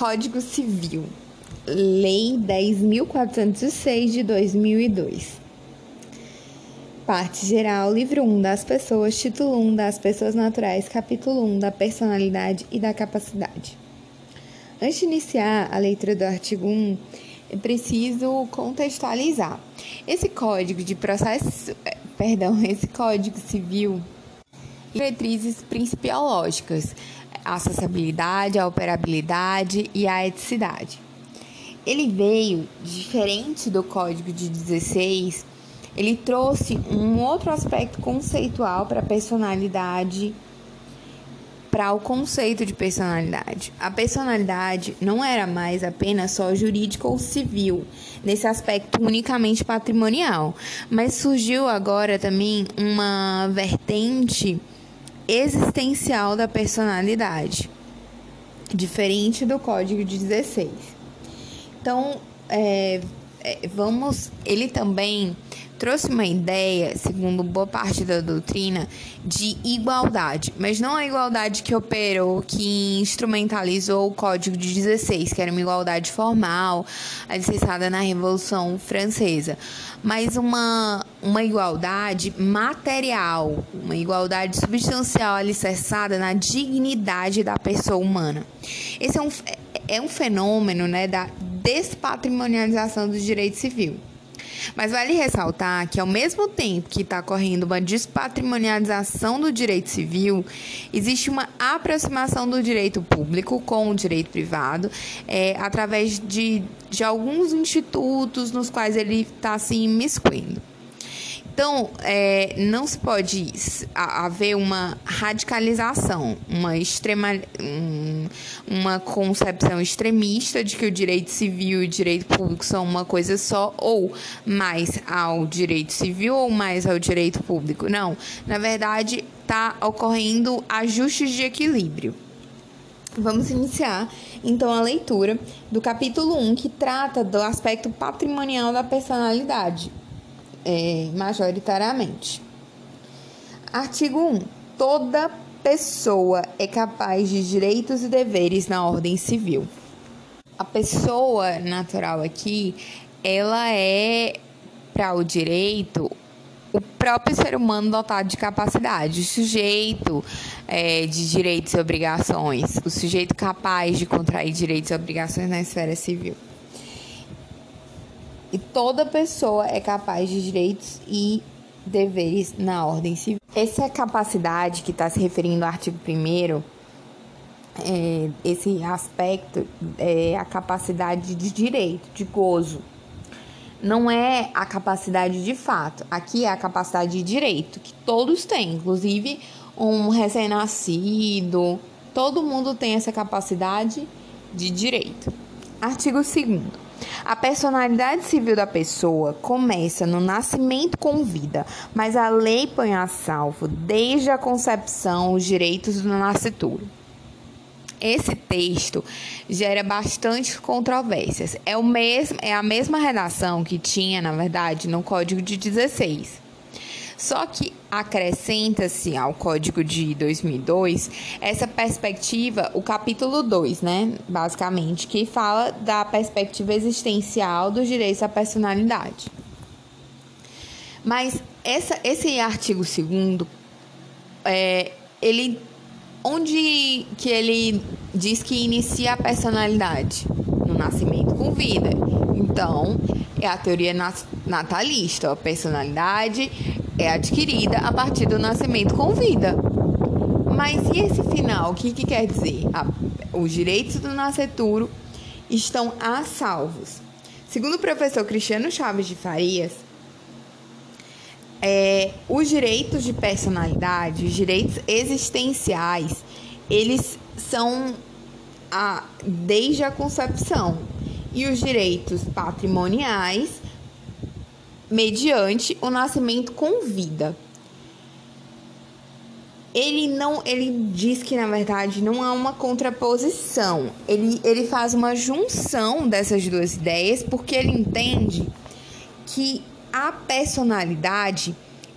Código Civil, Lei 10.406 de 2002. Parte geral, livro 1 das pessoas, título 1 das pessoas naturais, capítulo 1 da personalidade e da capacidade. Antes de iniciar a leitura do artigo 1, é preciso contextualizar. Esse código de processo, eh, perdão, esse código civil, diretrizes principiológicas, a acessibilidade, a operabilidade e a eticidade. Ele veio diferente do código de 16 ele trouxe um outro aspecto conceitual para a personalidade, para o conceito de personalidade. A personalidade não era mais apenas só jurídica ou civil, nesse aspecto unicamente patrimonial, mas surgiu agora também uma vertente existencial da personalidade, diferente do Código de 16. Então, é, é, vamos. Ele também trouxe uma ideia, segundo boa parte da doutrina, de igualdade, mas não a igualdade que operou, que instrumentalizou o Código de 16, que era uma igualdade formal, alicerçada na Revolução Francesa, mas uma, uma igualdade material, uma igualdade substancial alicerçada na dignidade da pessoa humana. Esse é um, é um fenômeno né, da despatrimonialização do direito civil. Mas vale ressaltar que, ao mesmo tempo que está ocorrendo uma despatrimonialização do direito civil, existe uma aproximação do direito público com o direito privado é, através de, de alguns institutos nos quais ele está se imiscuindo. Então, é, não se pode haver uma radicalização, uma, extrema, um, uma concepção extremista de que o direito civil e o direito público são uma coisa só, ou mais ao direito civil ou mais ao direito público. Não, na verdade, está ocorrendo ajustes de equilíbrio. Vamos iniciar então a leitura do capítulo 1, que trata do aspecto patrimonial da personalidade é, majoritariamente. Artigo 1. Toda pessoa é capaz de direitos e deveres na ordem civil. A pessoa natural aqui, ela é, para o direito, o próprio ser humano dotado de capacidade, o sujeito é, de direitos e obrigações, o sujeito capaz de contrair direitos e obrigações na esfera civil. E toda pessoa é capaz de direitos e deveres na ordem civil. Essa capacidade que está se referindo ao artigo 1 é, esse aspecto é a capacidade de direito, de gozo. Não é a capacidade de fato. Aqui é a capacidade de direito, que todos têm, inclusive um recém-nascido. Todo mundo tem essa capacidade de direito. Artigo 2. A personalidade civil da pessoa começa no nascimento com vida, mas a lei põe a salvo, desde a concepção, os direitos do nascituro. Esse texto gera bastante controvérsias. É, o mesmo, é a mesma redação que tinha, na verdade, no Código de 16. Só que acrescenta-se ao Código de 2002 essa perspectiva, o capítulo 2, né, basicamente, que fala da perspectiva existencial dos direitos à personalidade. Mas essa, esse artigo 2 é, ele onde que ele diz que inicia a personalidade no nascimento com vida. Então, é a teoria natalista, a personalidade é adquirida a partir do nascimento com vida. Mas e esse final? O que, que quer dizer? os direitos do nascituro estão a salvos. Segundo o professor Cristiano Chaves de Farias, é, os direitos de personalidade, os direitos existenciais, eles são a, desde a concepção. E os direitos patrimoniais mediante o nascimento com vida. Ele não, ele diz que na verdade não há uma contraposição. Ele, ele faz uma junção dessas duas ideias porque ele entende que a personalidade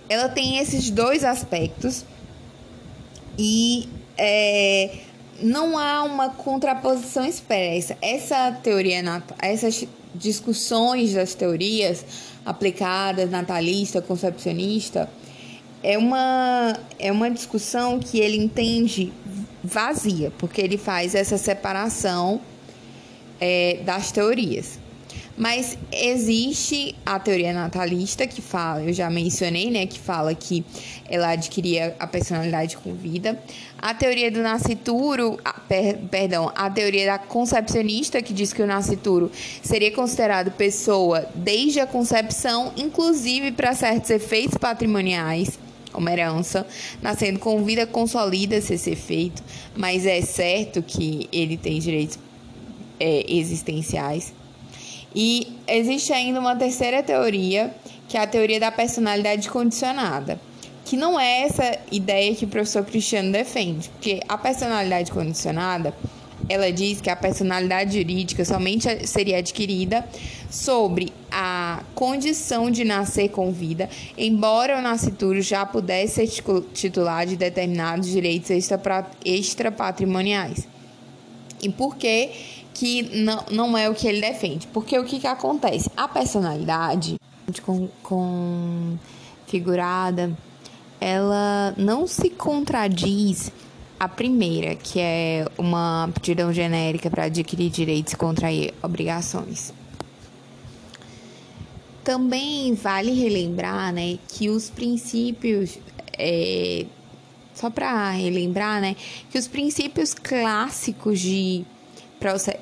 ela tem esses dois aspectos e é, não há uma contraposição expressa. Essa teoria, essas discussões das teorias aplicadas, natalista, concepcionista, é uma, é uma discussão que ele entende vazia, porque ele faz essa separação é, das teorias. Mas existe a teoria natalista que fala, eu já mencionei, né, que fala que ela adquiria a personalidade com vida. A teoria do nascituro, per, perdão, a teoria da concepcionista que diz que o nascituro seria considerado pessoa desde a concepção, inclusive para certos efeitos patrimoniais como herança, nascendo com vida consolida-se esse efeito, mas é certo que ele tem direitos é, existenciais. E existe ainda uma terceira teoria, que é a teoria da personalidade condicionada, que não é essa ideia que o professor Cristiano defende, porque a personalidade condicionada ela diz que a personalidade jurídica somente seria adquirida sobre a condição de nascer com vida, embora o nascituro já pudesse ser titular de determinados direitos extrapatrimoniais. E por que que não, não é o que ele defende. Porque o que, que acontece? A personalidade configurada, ela não se contradiz a primeira, que é uma aptidão genérica para adquirir direitos e contrair obrigações. Também vale relembrar né, que os princípios, é, só para relembrar, né, que os princípios clássicos de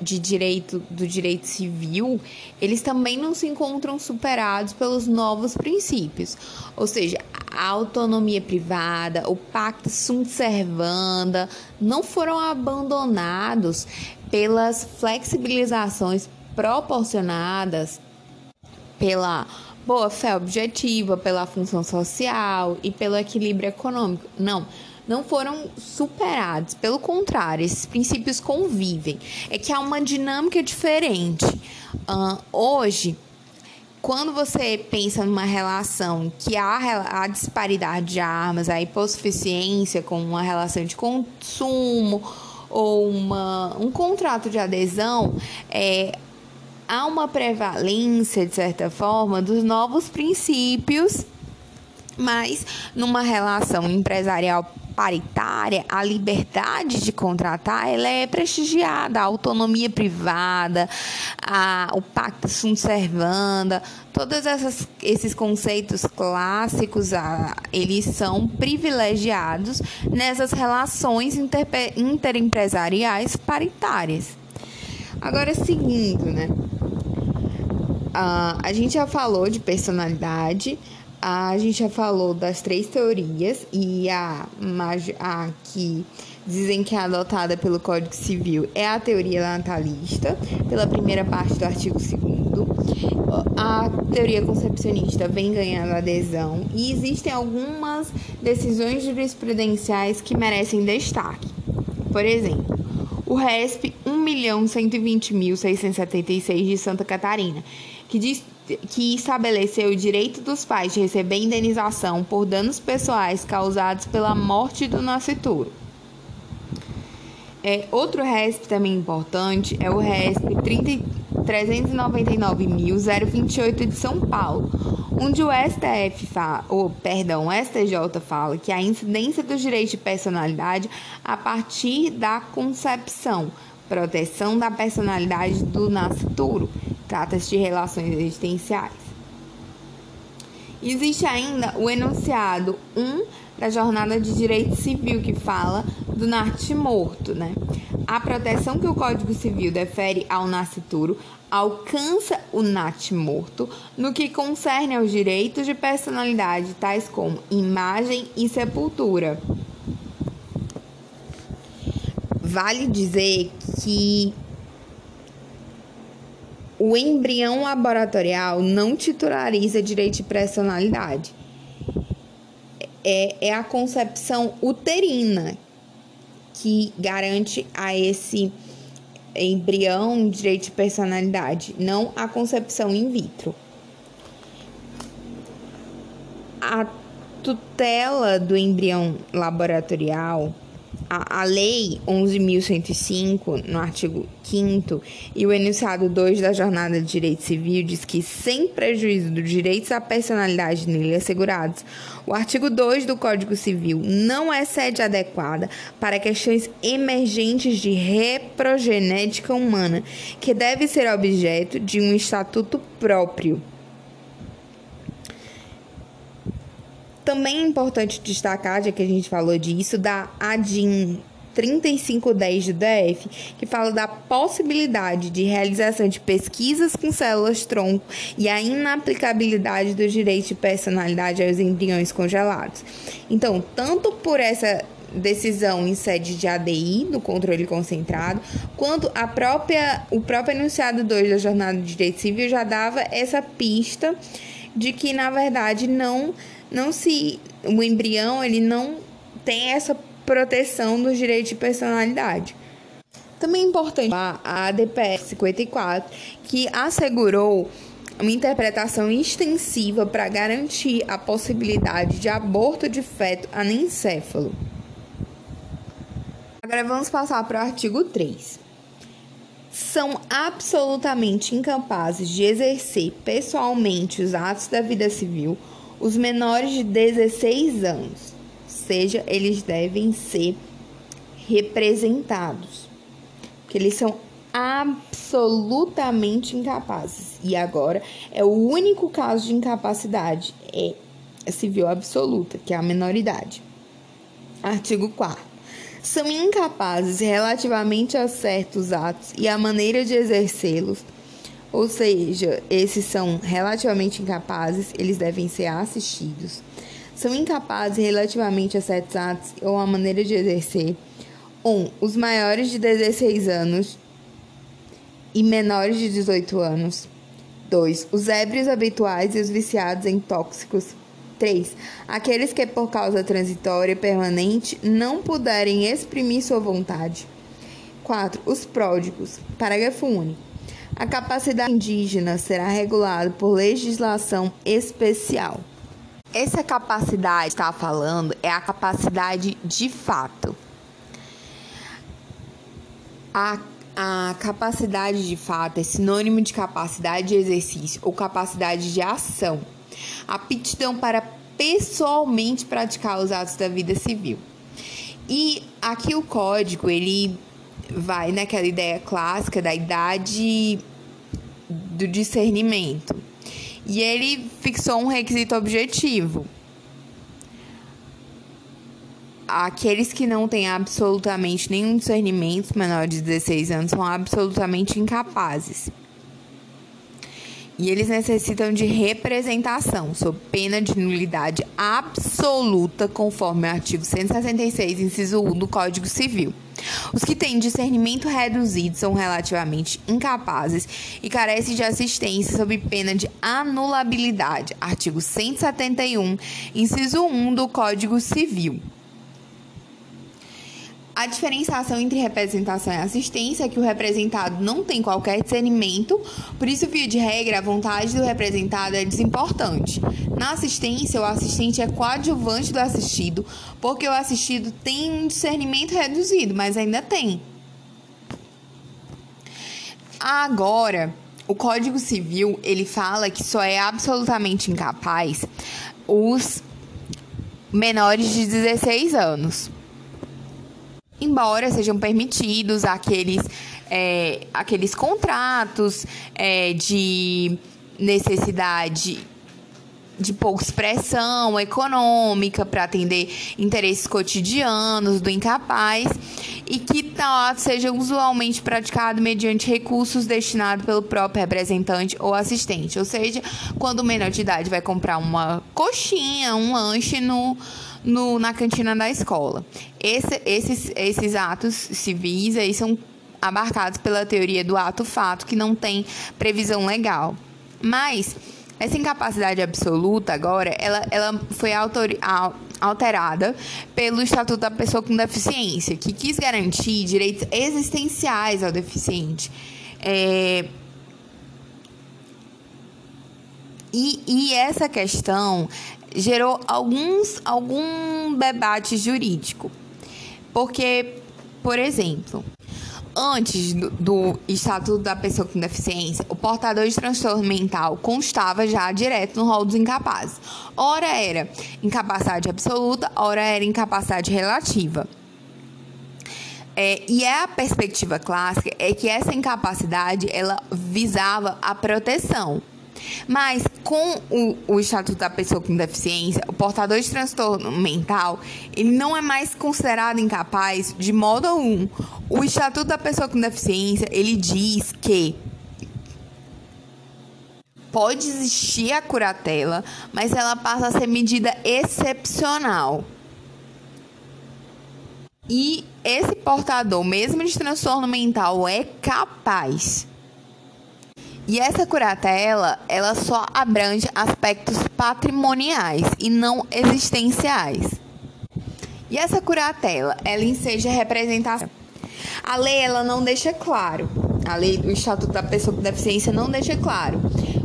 de direito do direito civil, eles também não se encontram superados pelos novos princípios. Ou seja, a autonomia privada, o pacto sunt servanda, não foram abandonados pelas flexibilizações proporcionadas pela boa fé objetiva, pela função social e pelo equilíbrio econômico. Não não foram superados. Pelo contrário, esses princípios convivem. É que há uma dinâmica diferente. Uh, hoje, quando você pensa numa relação que há a disparidade de armas, a hipossuficiência com uma relação de consumo ou uma, um contrato de adesão, é, há uma prevalência, de certa forma, dos novos princípios, mas numa relação empresarial paritária, a liberdade de contratar ela é prestigiada, a autonomia privada, a, o pacto sunt servanda, todos essas, esses conceitos clássicos, a, eles são privilegiados nessas relações inter, interempresariais paritárias. Agora, seguindo, né? Uh, a gente já falou de personalidade, a gente já falou das três teorias e a, a que dizem que é adotada pelo Código Civil é a teoria natalista, pela primeira parte do artigo 2 a teoria concepcionista vem ganhando adesão e existem algumas decisões jurisprudenciais que merecem destaque. Por exemplo, o RESP 1.120.676 de Santa Catarina, que diz que estabeleceu o direito dos pais de receber indenização por danos pessoais causados pela morte do nascituro. É, outro RESP também importante é o RESP 399.028 de São Paulo, onde o STF fala, ou perdão, o STJ fala que a incidência dos direitos de personalidade a partir da concepção, proteção da personalidade do nascituro Trata-se de relações existenciais. Existe ainda o enunciado 1 da Jornada de Direito Civil, que fala do narte morto, né? A proteção que o Código Civil defere ao nascituro alcança o nate morto no que concerne aos direitos de personalidade, tais como imagem e sepultura. Vale dizer que o embrião laboratorial não titulariza direito de personalidade. É, é a concepção uterina que garante a esse embrião direito de personalidade, não a concepção in vitro. A tutela do embrião laboratorial a, a Lei 11.105, no artigo 5 e o enunciado 2 da Jornada de Direito Civil diz que, sem prejuízo dos direitos à personalidade nele assegurados, o artigo 2 do Código Civil não é sede adequada para questões emergentes de reprogenética humana, que deve ser objeto de um estatuto próprio. Também é importante destacar, já que a gente falou disso, da ADIM 3510 do DF, que fala da possibilidade de realização de pesquisas com células-tronco e a inaplicabilidade do direito de personalidade aos embriões congelados. Então, tanto por essa decisão em sede de ADI, do controle concentrado, quanto a própria, o próprio enunciado 2 da Jornada de Direito Civil já dava essa pista de que, na verdade, não, não se. O embrião ele não tem essa proteção dos direitos de personalidade. Também é importante a ADPF 54, que assegurou uma interpretação extensiva para garantir a possibilidade de aborto de feto anencéfalo. Agora vamos passar para o artigo 3. São absolutamente incapazes de exercer pessoalmente os atos da vida civil os menores de 16 anos seja, eles devem ser representados, porque eles são absolutamente incapazes. E agora é o único caso de incapacidade é civil absoluta, que é a menoridade. Artigo 4 são incapazes relativamente a certos atos e a maneira de exercê-los, ou seja, esses são relativamente incapazes, eles devem ser assistidos são incapazes relativamente a certos atos ou a maneira de exercer. 1. Um, os maiores de 16 anos e menores de 18 anos. 2. Os ébrios habituais e os viciados em tóxicos. 3. Aqueles que, por causa transitória permanente, não puderem exprimir sua vontade. 4. Os pródigos. Parágrafo único. A capacidade indígena será regulada por legislação especial. Essa capacidade que está falando é a capacidade de fato. A, a capacidade de fato é sinônimo de capacidade de exercício ou capacidade de ação. Aptidão para pessoalmente praticar os atos da vida civil. E aqui o código, ele vai naquela ideia clássica da idade do discernimento. E ele fixou um requisito objetivo. Aqueles que não têm absolutamente nenhum discernimento, menor de 16 anos, são absolutamente incapazes. E eles necessitam de representação, sob pena de nulidade absoluta, conforme o artigo 166, inciso 1 do Código Civil. Os que têm discernimento reduzido são relativamente incapazes e carecem de assistência sob pena de anulabilidade. Artigo 171, inciso 1 do Código Civil. A diferenciação entre representação e assistência é que o representado não tem qualquer discernimento, por isso, via de regra, a vontade do representado é desimportante. Na assistência, o assistente é coadjuvante do assistido, porque o assistido tem um discernimento reduzido, mas ainda tem. Agora, o Código Civil, ele fala que só é absolutamente incapaz os menores de 16 anos embora sejam permitidos aqueles, é, aqueles contratos é, de necessidade de pouca expressão econômica para atender interesses cotidianos do incapaz e que tal ato seja usualmente praticado mediante recursos destinados pelo próprio representante ou assistente. Ou seja, quando o menor de idade vai comprar uma coxinha, um lanche no no, na cantina da escola. Esse, esses, esses atos civis aí são abarcados pela teoria do ato-fato, que não tem previsão legal. Mas essa incapacidade absoluta agora, ela, ela foi alterada pelo Estatuto da Pessoa com Deficiência, que quis garantir direitos existenciais ao deficiente. É, e, e essa questão gerou alguns, algum debate jurídico. Porque, por exemplo, antes do, do, Estatuto da Pessoa com Deficiência, o portador de transtorno mental constava já direto no rol dos incapazes. Ora era incapacidade absoluta, ora era incapacidade relativa. É, e é a perspectiva clássica é que essa incapacidade ela visava a proteção. Mas com o, o, Estatuto da Pessoa com Deficiência, o portador de transtorno mental, ele não é mais considerado incapaz de modo algum. O Estatuto da Pessoa com Deficiência, ele diz que pode existir a curatela, mas ela passa a ser medida excepcional. E esse portador, mesmo de transtorno mental, é capaz. E essa curatela, ela só abrange aspectos patrimoniais e não existenciais. E essa curatela, ela enseja representação. A lei, ela não deixa claro. A lei do Estatuto da Pessoa com Deficiência não deixa claro.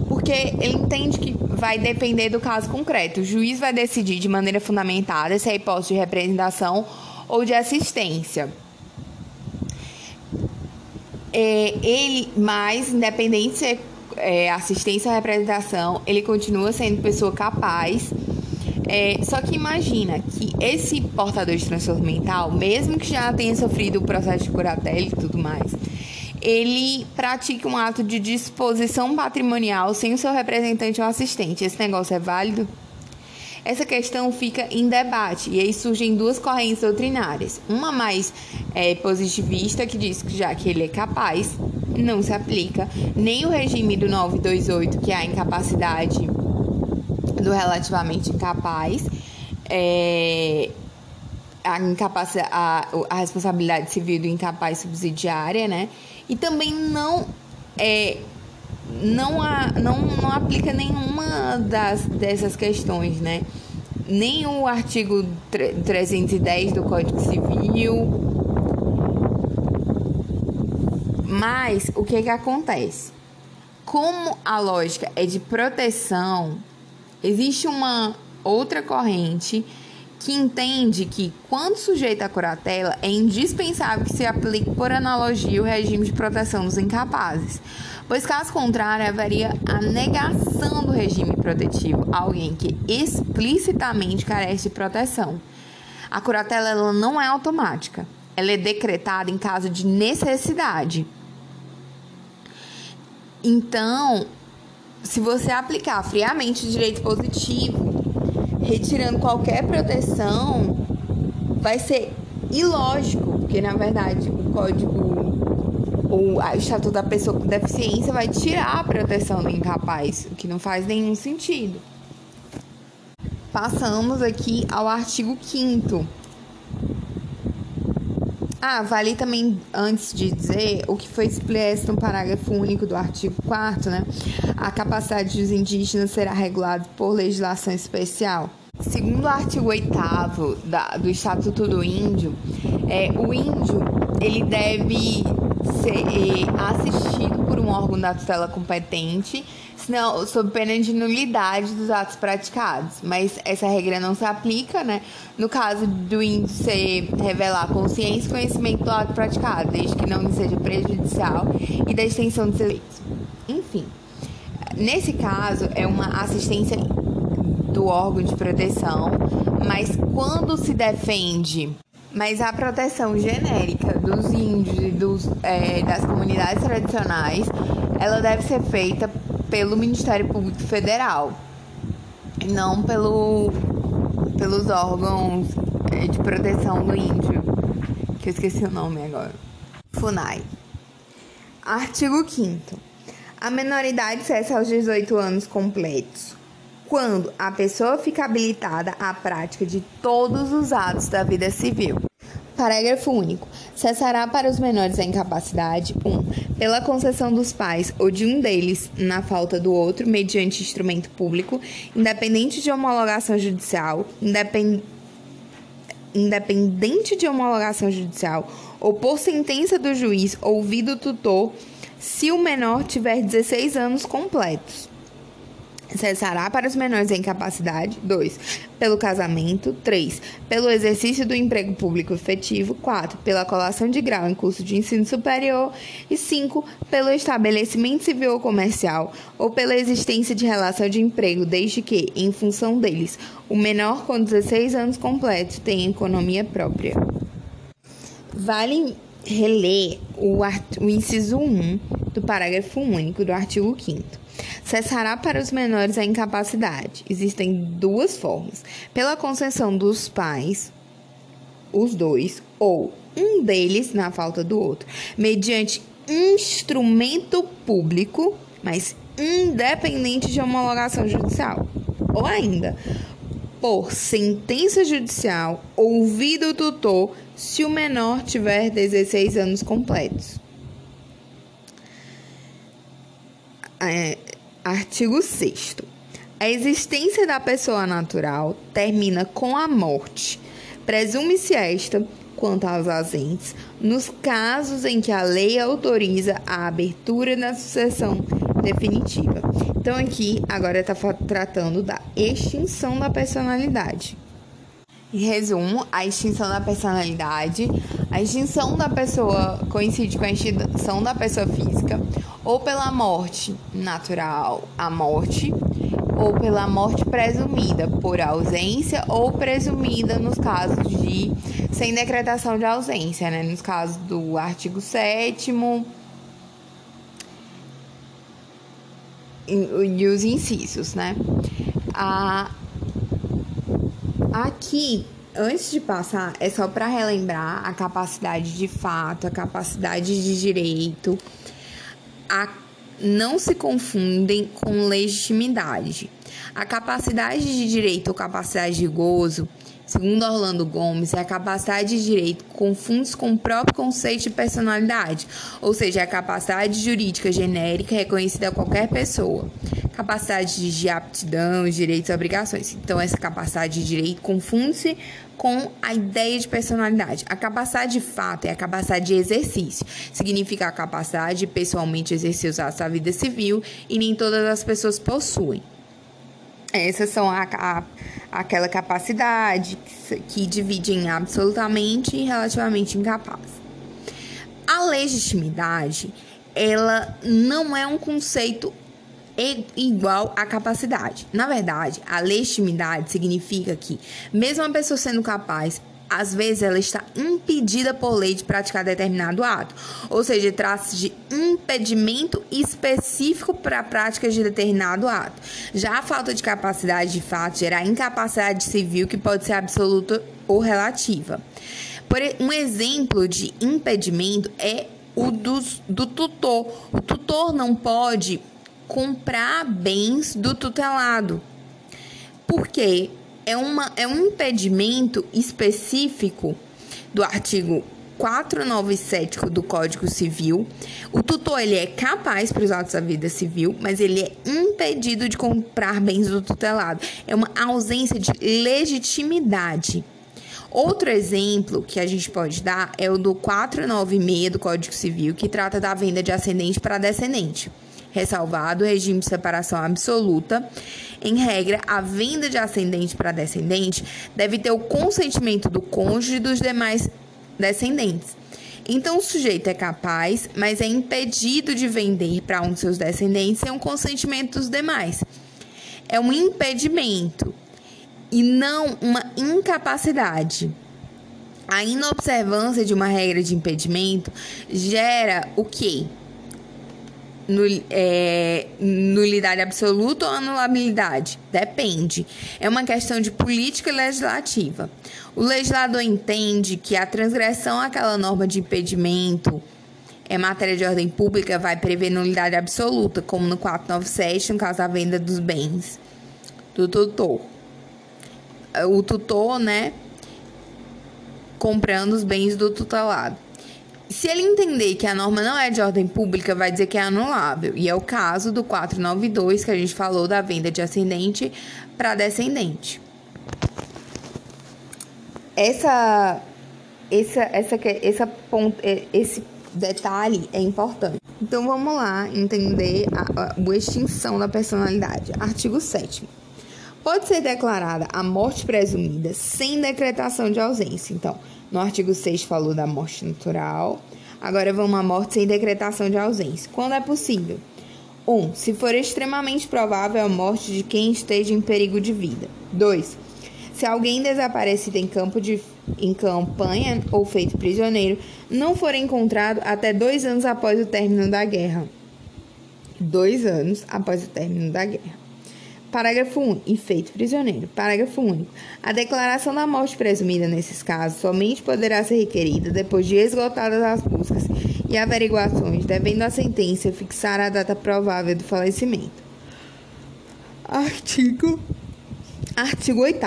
Porque ele entende que vai depender do caso concreto. O juiz vai decidir de maneira fundamentada se é hipótese de representação ou de assistência. É, ele, mais independente se é, é assistência ou representação, ele continua sendo pessoa capaz. É, só que imagina que esse portador de transtorno mental, mesmo que já tenha sofrido o processo de curatela e tudo mais, ele pratica um ato de disposição patrimonial sem o seu representante ou assistente. Esse negócio é válido? Essa questão fica em debate e aí surgem duas correntes doutrinárias. Uma mais é, positivista, que diz que já que ele é capaz, não se aplica nem o regime do 928, que é a incapacidade do relativamente incapaz, é, a, incapacidade, a, a responsabilidade civil do incapaz subsidiária, né? E também não é, não, há, não, não aplica nenhuma das, dessas questões, né? Nem o artigo 310 do Código Civil. Mas o que, que acontece? Como a lógica é de proteção, existe uma outra corrente que entende que, quando sujeito à curatela, é indispensável que se aplique por analogia o regime de proteção dos incapazes, pois, caso contrário, haveria a negação do regime protetivo a alguém que explicitamente carece de proteção. A curatela ela não é automática, ela é decretada em caso de necessidade. Então, se você aplicar friamente o direito positivo, retirando qualquer proteção, vai ser ilógico, porque na verdade o código, o estatuto da pessoa com deficiência vai tirar a proteção do incapaz, o que não faz nenhum sentido. Passamos aqui ao artigo 5 ah, vale também, antes de dizer, o que foi expresso no parágrafo único do artigo 4 né? A capacidade dos indígenas será regulada por legislação especial. Segundo o artigo 8 do Estatuto do Índio, é, o índio ele deve ser é, assistido um órgão da tutela competente não, sob pena de nulidade dos atos praticados. Mas essa regra não se aplica, né? No caso do índice revelar consciência e conhecimento do ato praticado, desde que não seja prejudicial e da extensão dos seus direitos. Enfim, nesse caso, é uma assistência do órgão de proteção, mas quando se defende mas a proteção genérica dos índios e dos, é, das comunidades tradicionais, ela deve ser feita pelo Ministério Público Federal, não pelo, pelos órgãos é, de proteção do índio, que eu esqueci o nome agora. FUNAI. Artigo 5 A menoridade cessa aos 18 anos completos, quando a pessoa fica habilitada à prática de todos os atos da vida civil. Parágrafo único. Cessará para os menores a incapacidade 1. Um, pela concessão dos pais ou de um deles na falta do outro, mediante instrumento público, independente de homologação judicial, independ... independente de homologação judicial, ou por sentença do juiz ouvido o tutor, se o menor tiver 16 anos completos. Cessará para os menores em capacidade. 2. Pelo casamento. 3. Pelo exercício do emprego público efetivo. 4. Pela colação de grau em curso de ensino superior. E 5. Pelo estabelecimento civil ou comercial ou pela existência de relação de emprego, desde que, em função deles, o menor com 16 anos completos tenha economia própria. Vale reler o, o inciso 1 do parágrafo único do artigo 5 Cessará para os menores a incapacidade. Existem duas formas: pela concessão dos pais, os dois, ou um deles na falta do outro, mediante instrumento público, mas independente de homologação judicial. Ou ainda, por sentença judicial, ouvido o tutor se o menor tiver 16 anos completos. É, artigo 6. A existência da pessoa natural termina com a morte. Presume-se esta, quanto aos ausentes, nos casos em que a lei autoriza a abertura da sucessão definitiva. Então, aqui, agora está tratando da extinção da personalidade. Em resumo, a extinção da personalidade, a extinção da pessoa coincide com a extinção da pessoa física, ou pela morte natural, a morte, ou pela morte presumida por ausência ou presumida nos casos de sem decretação de ausência, né? Nos casos do artigo 7 e os incisos, né? A Aqui, antes de passar, é só para relembrar a capacidade de fato, a capacidade de direito. A, não se confundem com legitimidade. A capacidade de direito ou capacidade de gozo Segundo Orlando Gomes, é a capacidade de direito confunde-se com o próprio conceito de personalidade, ou seja, é a capacidade jurídica genérica reconhecida a qualquer pessoa. Capacidade de aptidão, direitos e obrigações. Então, essa capacidade de direito confunde-se com a ideia de personalidade. A capacidade de fato é a capacidade de exercício. Significa a capacidade de pessoalmente exercer atos da vida civil e nem todas as pessoas possuem. Essas são a, a, aquela capacidade que, que divide em absolutamente e relativamente incapaz. A legitimidade, ela não é um conceito igual à capacidade. Na verdade, a legitimidade significa que, mesmo a pessoa sendo capaz, às vezes ela está impedida por lei de praticar determinado ato, ou seja, trata-se de impedimento específico para a prática de determinado ato. Já a falta de capacidade de fato gera incapacidade civil que pode ser absoluta ou relativa. Por um exemplo de impedimento é o dos, do tutor. O tutor não pode comprar bens do tutelado. Por quê? é, uma, é um impedimento específico do artigo 497 do Código Civil. O tutor ele é capaz para os atos da vida civil, mas ele é impedido de comprar bens do tutelado. É uma ausência de legitimidade. Outro exemplo que a gente pode dar é o do 496 do Código Civil, que trata da venda de ascendente para descendente ressalvado o regime de separação absoluta. Em regra, a venda de ascendente para descendente deve ter o consentimento do cônjuge e dos demais descendentes. Então, o sujeito é capaz, mas é impedido de vender para um de seus descendentes sem o consentimento dos demais. É um impedimento e não uma incapacidade. A inobservância de uma regra de impedimento gera o quê? É, nulidade absoluta ou anulabilidade? Depende. É uma questão de política legislativa. O legislador entende que a transgressão àquela norma de impedimento em matéria de ordem pública vai prever nulidade absoluta, como no 497, no caso da venda dos bens do tutor. O tutor, né, comprando os bens do tutelado. Se ele entender que a norma não é de ordem pública, vai dizer que é anulável. E é o caso do 492 que a gente falou da venda de ascendente para descendente. Essa, essa, essa, essa ponto, esse detalhe é importante. Então vamos lá entender a, a, a extinção da personalidade. Artigo 7 Pode ser declarada a morte presumida sem decretação de ausência. Então, no artigo 6 falou da morte natural. Agora vamos à morte sem decretação de ausência. Quando é possível? 1. Um, se for extremamente provável a morte de quem esteja em perigo de vida. 2. Se alguém desaparecido em campo de em campanha ou feito prisioneiro não for encontrado até dois anos após o término da guerra. Dois anos após o término da guerra. Parágrafo 1. E feito prisioneiro. Parágrafo único. A declaração da morte presumida nesses casos somente poderá ser requerida depois de esgotadas as buscas e averiguações, devendo a sentença fixar a data provável do falecimento. Artigo. Artigo 8.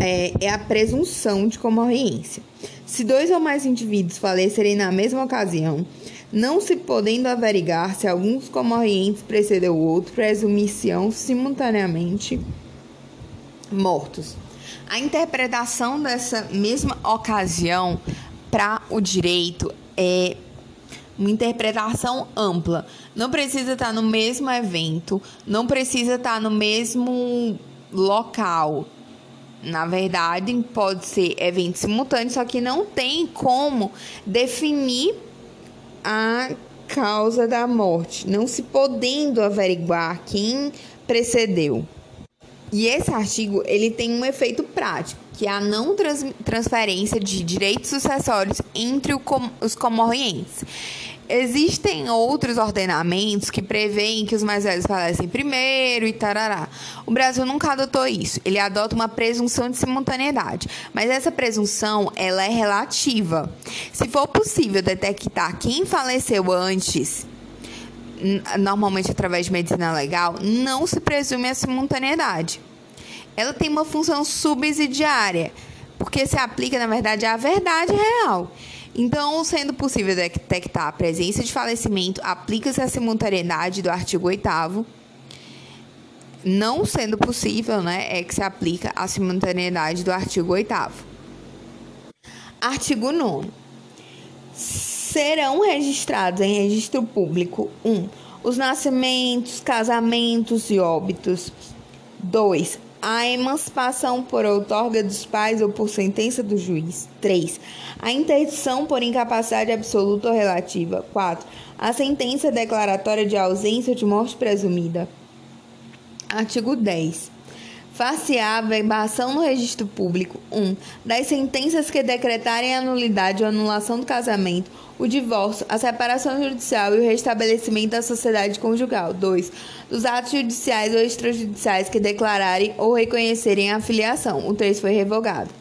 É, é a presunção de comorriência. Se dois ou mais indivíduos falecerem na mesma ocasião, não se podendo averiguar se alguns comorrientes precedeu o outro, presumissão simultaneamente mortos. A interpretação dessa mesma ocasião para o direito é uma interpretação ampla. Não precisa estar no mesmo evento, não precisa estar no mesmo local. Na verdade, pode ser evento simultâneo, só que não tem como definir a causa da morte, não se podendo averiguar quem precedeu. E esse artigo ele tem um efeito prático, que é a não trans transferência de direitos sucessórios entre com os comorrientes. Existem outros ordenamentos que preveem que os mais velhos falecem primeiro e tarará. O Brasil nunca adotou isso. Ele adota uma presunção de simultaneidade, mas essa presunção ela é relativa. Se for possível detectar quem faleceu antes, normalmente através de medicina legal, não se presume a simultaneidade. Ela tem uma função subsidiária, porque se aplica, na verdade, à verdade real. Então, sendo possível detectar a presença de falecimento, aplica-se a simultaneidade do artigo 8 não sendo possível, né, é que se aplica a simultaneidade do artigo 8 Artigo 9 Serão registrados em registro público 1. Um, os nascimentos, casamentos e óbitos. 2 a emancipação por outorga dos pais ou por sentença do juiz. 3. A interdição por incapacidade absoluta ou relativa. 4. A sentença declaratória de ausência ou de morte presumida. Artigo 10. Far-se-á a verbação no registro público 1. Um, das sentenças que decretarem a nulidade ou anulação do casamento o divórcio, a separação judicial e o restabelecimento da sociedade conjugal. 2. Dos atos judiciais ou extrajudiciais que declararem ou reconhecerem a filiação. O 3 foi revogado.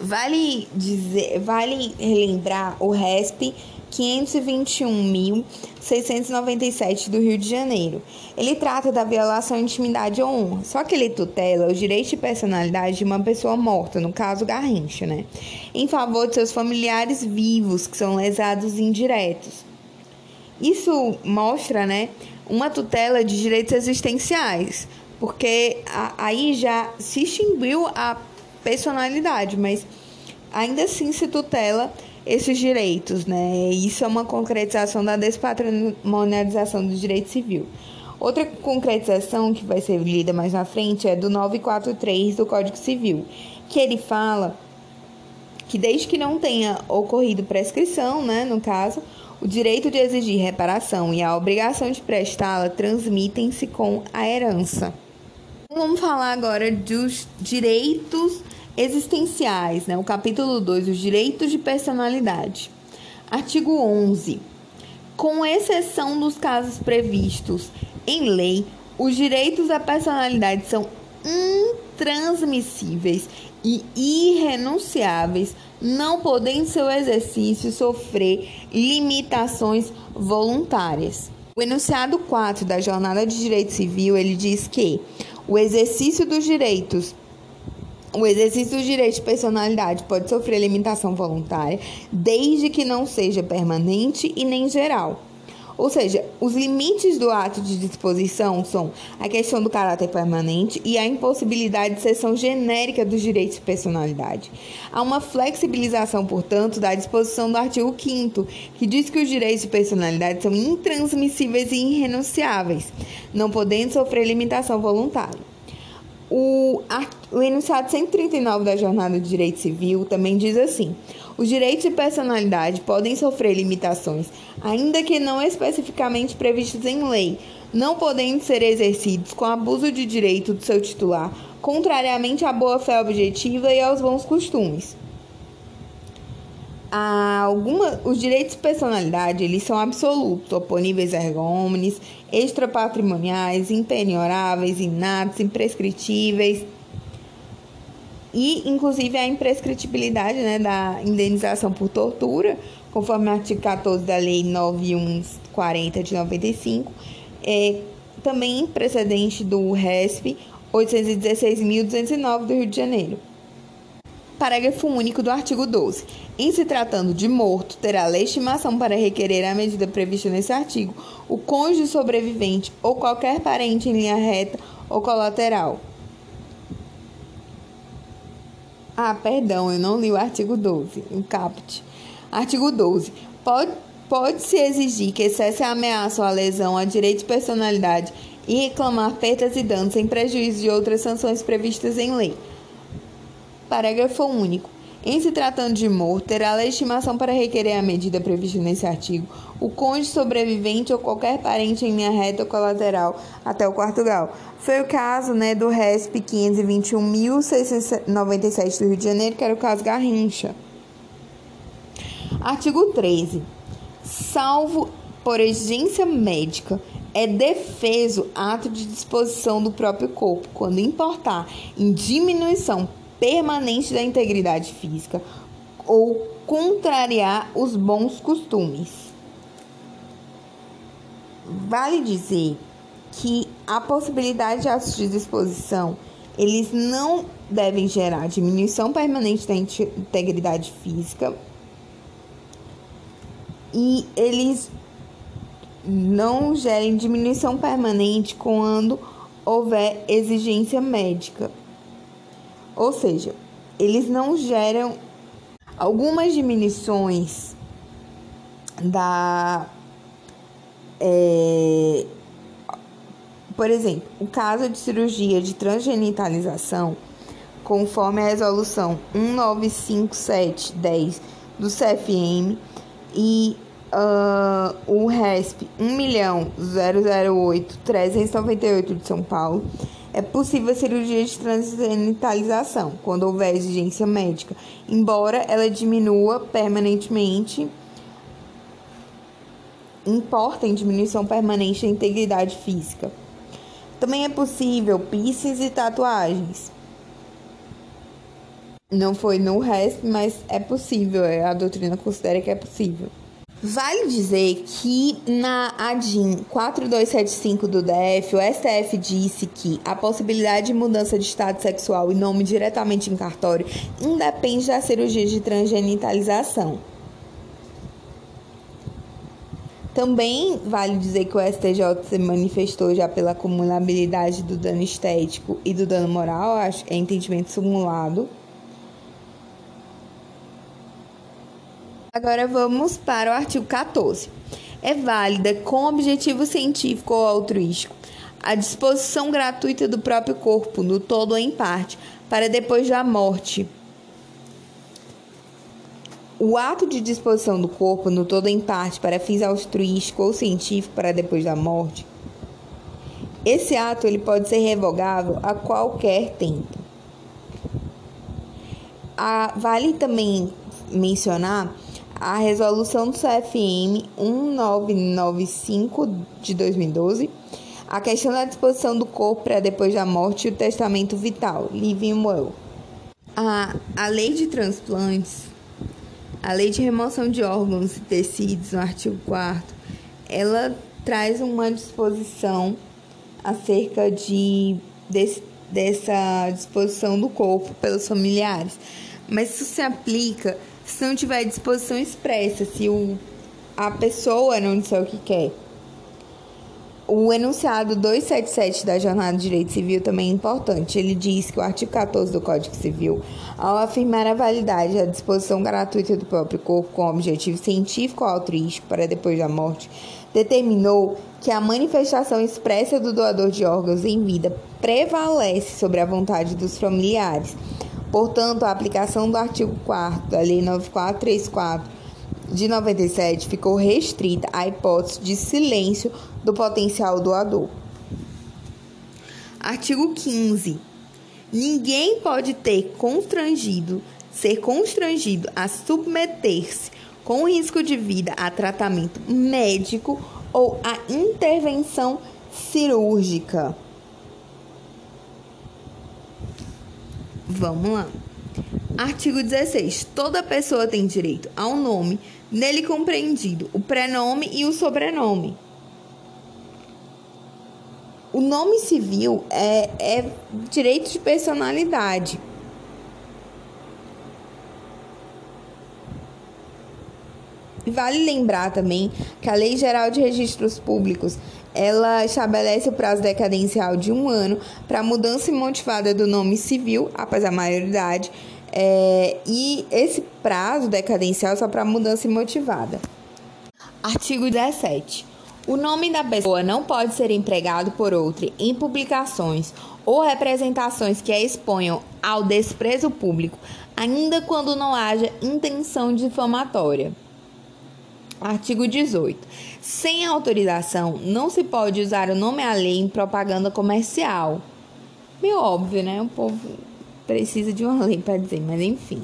Vale dizer, vale relembrar o RESP 521.697 do Rio de Janeiro. Ele trata da violação de intimidade ou honra, só que ele tutela os direitos de personalidade de uma pessoa morta, no caso Garrincha, né? Em favor de seus familiares vivos, que são lesados indiretos. Isso mostra, né, uma tutela de direitos existenciais, porque aí já se extinguiu a personalidade, mas ainda assim se tutela esses direitos, né? Isso é uma concretização da despatrimonialização do direito civil. Outra concretização que vai ser lida mais na frente é do 943 do Código Civil, que ele fala que desde que não tenha ocorrido prescrição, né, no caso, o direito de exigir reparação e a obrigação de prestá-la transmitem-se com a herança. Vamos falar agora dos direitos existenciais, né? o capítulo 2, os direitos de personalidade. Artigo 11. Com exceção dos casos previstos em lei, os direitos da personalidade são intransmissíveis e irrenunciáveis, não podendo seu exercício sofrer limitações voluntárias. O enunciado 4 da Jornada de Direito Civil, ele diz que o exercício dos direitos o exercício do direito de personalidade pode sofrer limitação voluntária, desde que não seja permanente e nem geral. Ou seja, os limites do ato de disposição são a questão do caráter permanente e a impossibilidade de cessão genérica dos direitos de personalidade. Há uma flexibilização, portanto, da disposição do artigo 5 que diz que os direitos de personalidade são intransmissíveis e irrenunciáveis, não podendo sofrer limitação voluntária. O, o enunciado 139 da Jornada de Direito Civil também diz assim: os direitos de personalidade podem sofrer limitações, ainda que não especificamente previstos em lei, não podendo ser exercidos com abuso de direito do seu titular, contrariamente à boa-fé objetiva e aos bons costumes. Alguma, os direitos de personalidade eles são absolutos, oponíveis erga omnes, extrapatrimoniais, impenhoráveis, inatos, imprescritíveis e, inclusive, a imprescritibilidade né, da indenização por tortura, conforme o artigo 14 da Lei 9140 de 95, é, também precedente do RESP 816.209 do Rio de Janeiro. Parágrafo único do artigo 12. Em se tratando de morto, terá legitimação para requerer a medida prevista nesse artigo o cônjuge sobrevivente ou qualquer parente em linha reta ou colateral. Ah, perdão, eu não li o artigo 12, o caput. Artigo 12. Pode, pode-se exigir que cesse a ameaça ou a lesão a direito de personalidade e reclamar perdas e danos sem prejuízo de outras sanções previstas em lei Parágrafo único. Em se tratando de morto, terá legitimação para requerer a medida prevista nesse artigo o cônjuge sobrevivente ou qualquer parente em linha reta ou colateral até o quarto grau. Foi o caso né, do RESP 521.697 do Rio de Janeiro, que era o caso Garrincha. Artigo 13. Salvo por exigência médica, é defeso ato de disposição do próprio corpo, quando importar em diminuição permanente da integridade física ou contrariar os bons costumes. Vale dizer que a possibilidade de atos de disposição eles não devem gerar diminuição permanente da integridade física e eles não gerem diminuição permanente quando houver exigência médica. Ou seja, eles não geram algumas diminuições da. É, por exemplo, o caso de cirurgia de transgenitalização, conforme a resolução 195710 do CFM e uh, o RESP 1.008.398 de São Paulo, é possível a cirurgia de transgenitalização, quando houver exigência médica, embora ela diminua permanentemente, importa em diminuição permanente da integridade física. Também é possível piercings e tatuagens. Não foi no resto, mas é possível, a doutrina considera que é possível. Vale dizer que na ADIM 4275 do DF, o STF disse que a possibilidade de mudança de estado sexual e nome diretamente em cartório independe da cirurgia de transgenitalização. Também vale dizer que o STJ se manifestou já pela acumulabilidade do dano estético e do dano moral, é entendimento simulado Agora vamos para o artigo 14. É válida com objetivo científico ou altruístico a disposição gratuita do próprio corpo, no todo ou em parte, para depois da morte. O ato de disposição do corpo, no todo ou em parte, para fins altruístico ou científico para depois da morte, esse ato ele pode ser revogável a qualquer tempo. A, vale também mencionar a resolução do CFM 1995 de 2012, a questão da disposição do corpo para depois da morte e o testamento vital, Living Will. A, a lei de transplantes, a lei de remoção de órgãos e tecidos, no artigo 4 ela traz uma disposição acerca de, desse, dessa disposição do corpo pelos familiares, mas isso se aplica se não tiver disposição expressa, se o, a pessoa não disser o que quer. O enunciado 277 da Jornada de Direito Civil também é importante. Ele diz que o artigo 14 do Código Civil, ao afirmar a validade da disposição gratuita do próprio corpo com objetivo científico ou altruístico para depois da morte, determinou que a manifestação expressa do doador de órgãos em vida prevalece sobre a vontade dos familiares. Portanto, a aplicação do artigo 4 da Lei 9434 de 97 ficou restrita à hipótese de silêncio do potencial doador. Artigo 15. Ninguém pode ter constrangido, ser constrangido a submeter-se com risco de vida a tratamento médico ou a intervenção cirúrgica. Vamos lá. Artigo 16. Toda pessoa tem direito ao nome, nele compreendido o prenome e o sobrenome. O nome civil é, é direito de personalidade. Vale lembrar também que a Lei Geral de Registros Públicos ela estabelece o prazo decadencial de um ano para mudança motivada do nome civil após a maioridade é, e esse prazo decadencial é só para mudança motivada. Artigo 17. O nome da pessoa não pode ser empregado por outra em publicações ou representações que a exponham ao desprezo público, ainda quando não haja intenção difamatória. Artigo 18. Sem autorização, não se pode usar o nome alheio em propaganda comercial. Meio óbvio, né? O povo precisa de uma lei para dizer, mas enfim.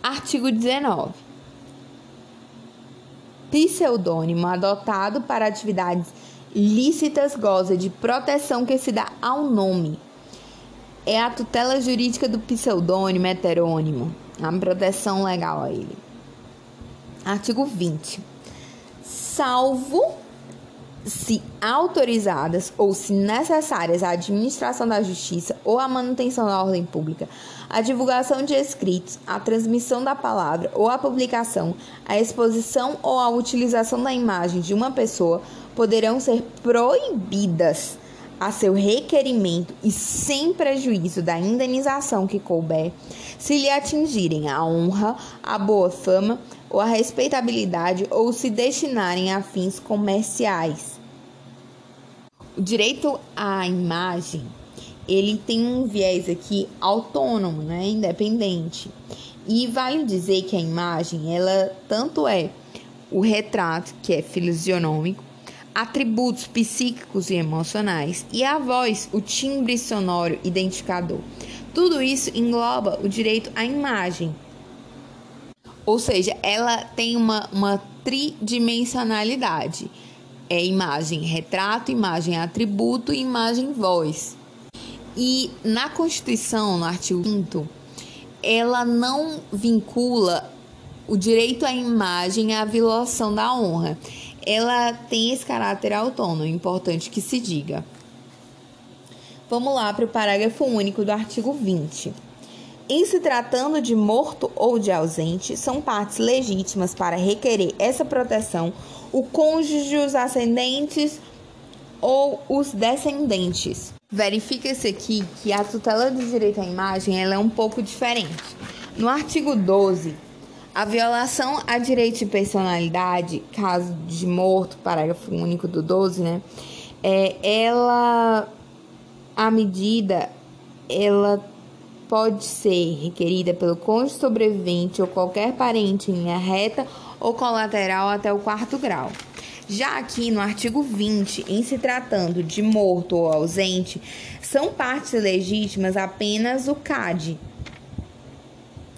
Artigo 19. Pseudônimo adotado para atividades lícitas goza de proteção que se dá ao nome. É a tutela jurídica do pseudônimo heterônimo, a proteção legal a ele. Artigo 20. Salvo se autorizadas ou se necessárias à administração da justiça ou à manutenção da ordem pública, a divulgação de escritos, a transmissão da palavra ou a publicação, a exposição ou a utilização da imagem de uma pessoa poderão ser proibidas a seu requerimento e sem prejuízo da indenização que couber, se lhe atingirem a honra, a boa fama ou a respeitabilidade ou se destinarem a fins comerciais. O direito à imagem, ele tem um viés aqui autônomo, né, independente. E vale dizer que a imagem, ela tanto é o retrato, que é fisionômico, atributos psíquicos e emocionais, e a voz, o timbre sonoro identificador. Tudo isso engloba o direito à imagem. Ou seja, ela tem uma, uma tridimensionalidade é imagem retrato, imagem atributo e imagem voz. E na Constituição, no artigo 5 ela não vincula o direito à imagem à violação da honra. Ela tem esse caráter autônomo, importante que se diga. Vamos lá para o parágrafo único do artigo 20. Em se tratando de morto ou de ausente, são partes legítimas para requerer essa proteção o cônjuge, os ascendentes ou os descendentes. Verifica-se aqui que a tutela do direito à imagem ela é um pouco diferente. No artigo 12, a violação a direito de personalidade, caso de morto, parágrafo único do 12, né? É, ela, a medida, ela pode ser requerida pelo cônjuge sobrevivente ou qualquer parente em linha reta ou colateral até o quarto grau. Já aqui no artigo 20, em se tratando de morto ou ausente, são partes legítimas apenas o CAD.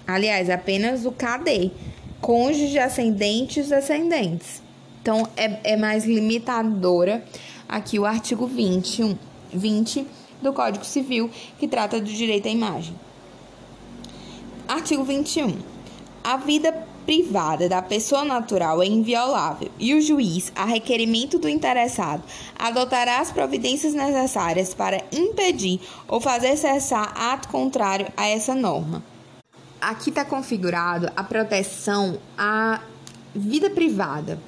Aliás, apenas o KD, cônjuge ascendente e os descendentes. Então, é, é mais limitadora aqui o artigo 21, 20 do Código Civil, que trata do direito à imagem. Artigo 21. A vida privada da pessoa natural é inviolável e o juiz, a requerimento do interessado, adotará as providências necessárias para impedir ou fazer cessar ato contrário a essa norma. Aqui está configurado a proteção à vida privada.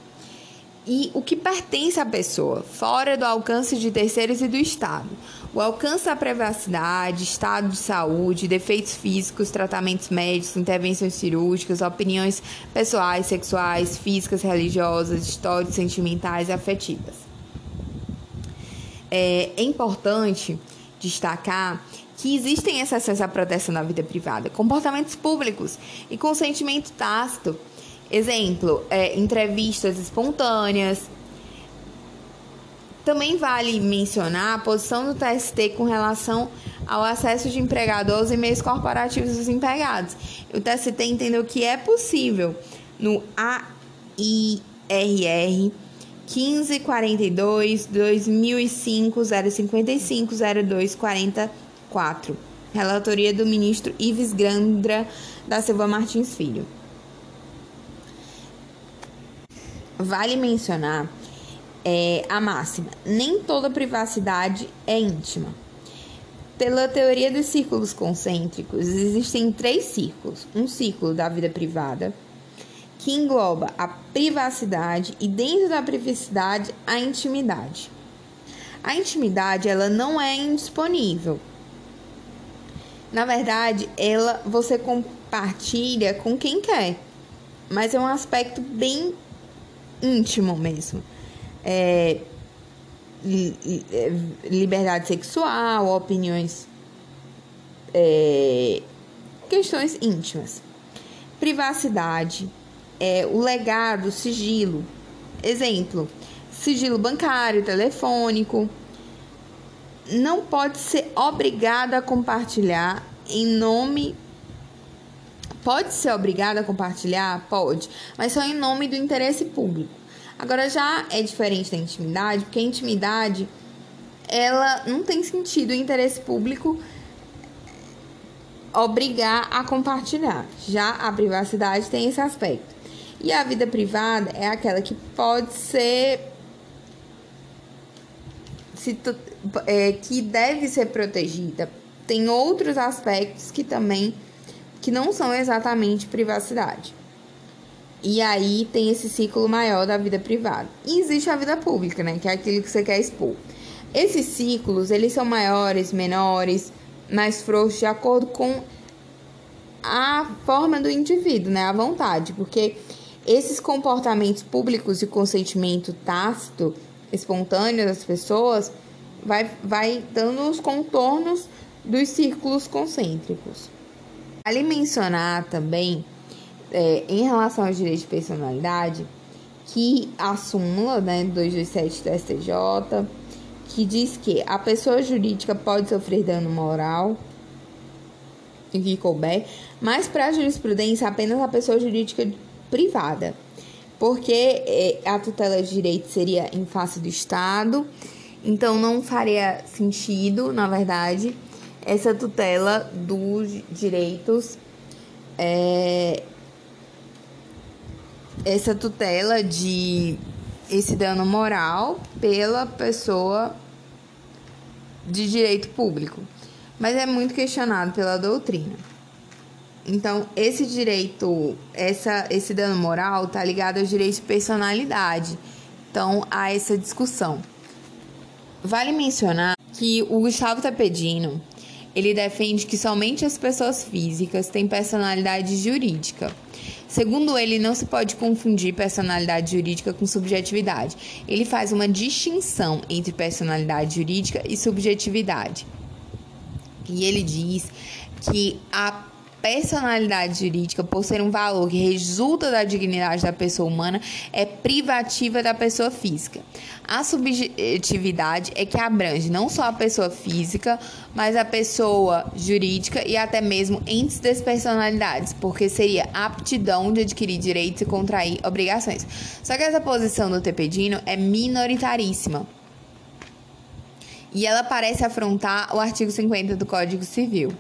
e o que pertence à pessoa, fora do alcance de terceiros e do Estado. O alcance da privacidade, estado de saúde, defeitos físicos, tratamentos médicos, intervenções cirúrgicas, opiniões pessoais, sexuais, físicas, religiosas, histórias, sentimentais e afetivas. É, é importante destacar que existem exceções à proteção da vida privada, comportamentos públicos e consentimento tácito. Exemplo, é, entrevistas espontâneas, também vale mencionar a posição do TST com relação ao acesso de empregadores aos e-mails corporativos dos empregados. O TST entendeu que é possível no AIRR 1542 2005 055 0244. Relatoria do ministro Ives Grandra da Silva Martins Filho. Vale mencionar é, a máxima: nem toda privacidade é íntima. Pela teoria dos círculos concêntricos, existem três círculos: um círculo da vida privada, que engloba a privacidade e dentro da privacidade a intimidade. A intimidade ela não é indisponível. Na verdade, ela você compartilha com quem quer, mas é um aspecto bem íntimo mesmo é, liberdade sexual, opiniões, é, questões íntimas, privacidade, é, o legado, sigilo. Exemplo: sigilo bancário, telefônico. Não pode ser obrigado a compartilhar em nome Pode ser obrigado a compartilhar? Pode, mas só em nome do interesse público. Agora já é diferente da intimidade, porque a intimidade ela não tem sentido o interesse público obrigar a compartilhar. Já a privacidade tem esse aspecto. E a vida privada é aquela que pode ser se, é, que deve ser protegida. Tem outros aspectos que também que não são exatamente privacidade. E aí tem esse ciclo maior da vida privada. E existe a vida pública, né? Que é aquilo que você quer expor. Esses ciclos, eles são maiores, menores, mais frouxos, de acordo com a forma do indivíduo, né? A vontade. Porque esses comportamentos públicos de consentimento tácito, espontâneo das pessoas, vai, vai dando os contornos dos círculos concêntricos. Vale mencionar também é, em relação aos direitos de personalidade, que a súmula né, 227 do STJ, que diz que a pessoa jurídica pode sofrer dano moral, em que couber, mas para a jurisprudência apenas a pessoa jurídica privada, porque é, a tutela de direito seria em face do Estado, então não faria sentido, na verdade, essa tutela dos direitos é, essa tutela de esse dano moral pela pessoa de direito público, mas é muito questionado pela doutrina. Então, esse direito, essa, esse dano moral está ligado aos direitos de personalidade. Então, há essa discussão. Vale mencionar que o Gustavo está pedindo, ele defende que somente as pessoas físicas têm personalidade jurídica. Segundo ele, não se pode confundir personalidade jurídica com subjetividade. Ele faz uma distinção entre personalidade jurídica e subjetividade. E ele diz que a personalidade jurídica, por ser um valor que resulta da dignidade da pessoa humana, é privativa da pessoa física. A subjetividade é que abrange não só a pessoa física, mas a pessoa jurídica e até mesmo entes das personalidades, porque seria aptidão de adquirir direitos e contrair obrigações. Só que essa posição do Tepedino é minoritaríssima. E ela parece afrontar o artigo 50 do Código Civil.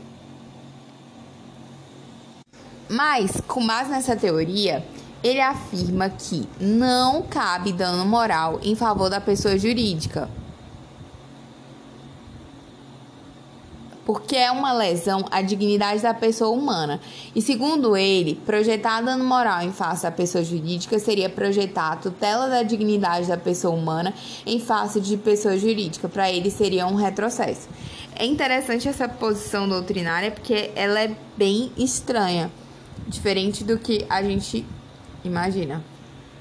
Mas, com base nessa teoria, ele afirma que não cabe dano moral em favor da pessoa jurídica. porque é uma lesão à dignidade da pessoa humana. E segundo ele, projetar dano moral em face da pessoa jurídica seria projetar a tutela da dignidade da pessoa humana em face de pessoa jurídica. Para ele seria um retrocesso. É interessante essa posição doutrinária porque ela é bem estranha, diferente do que a gente imagina.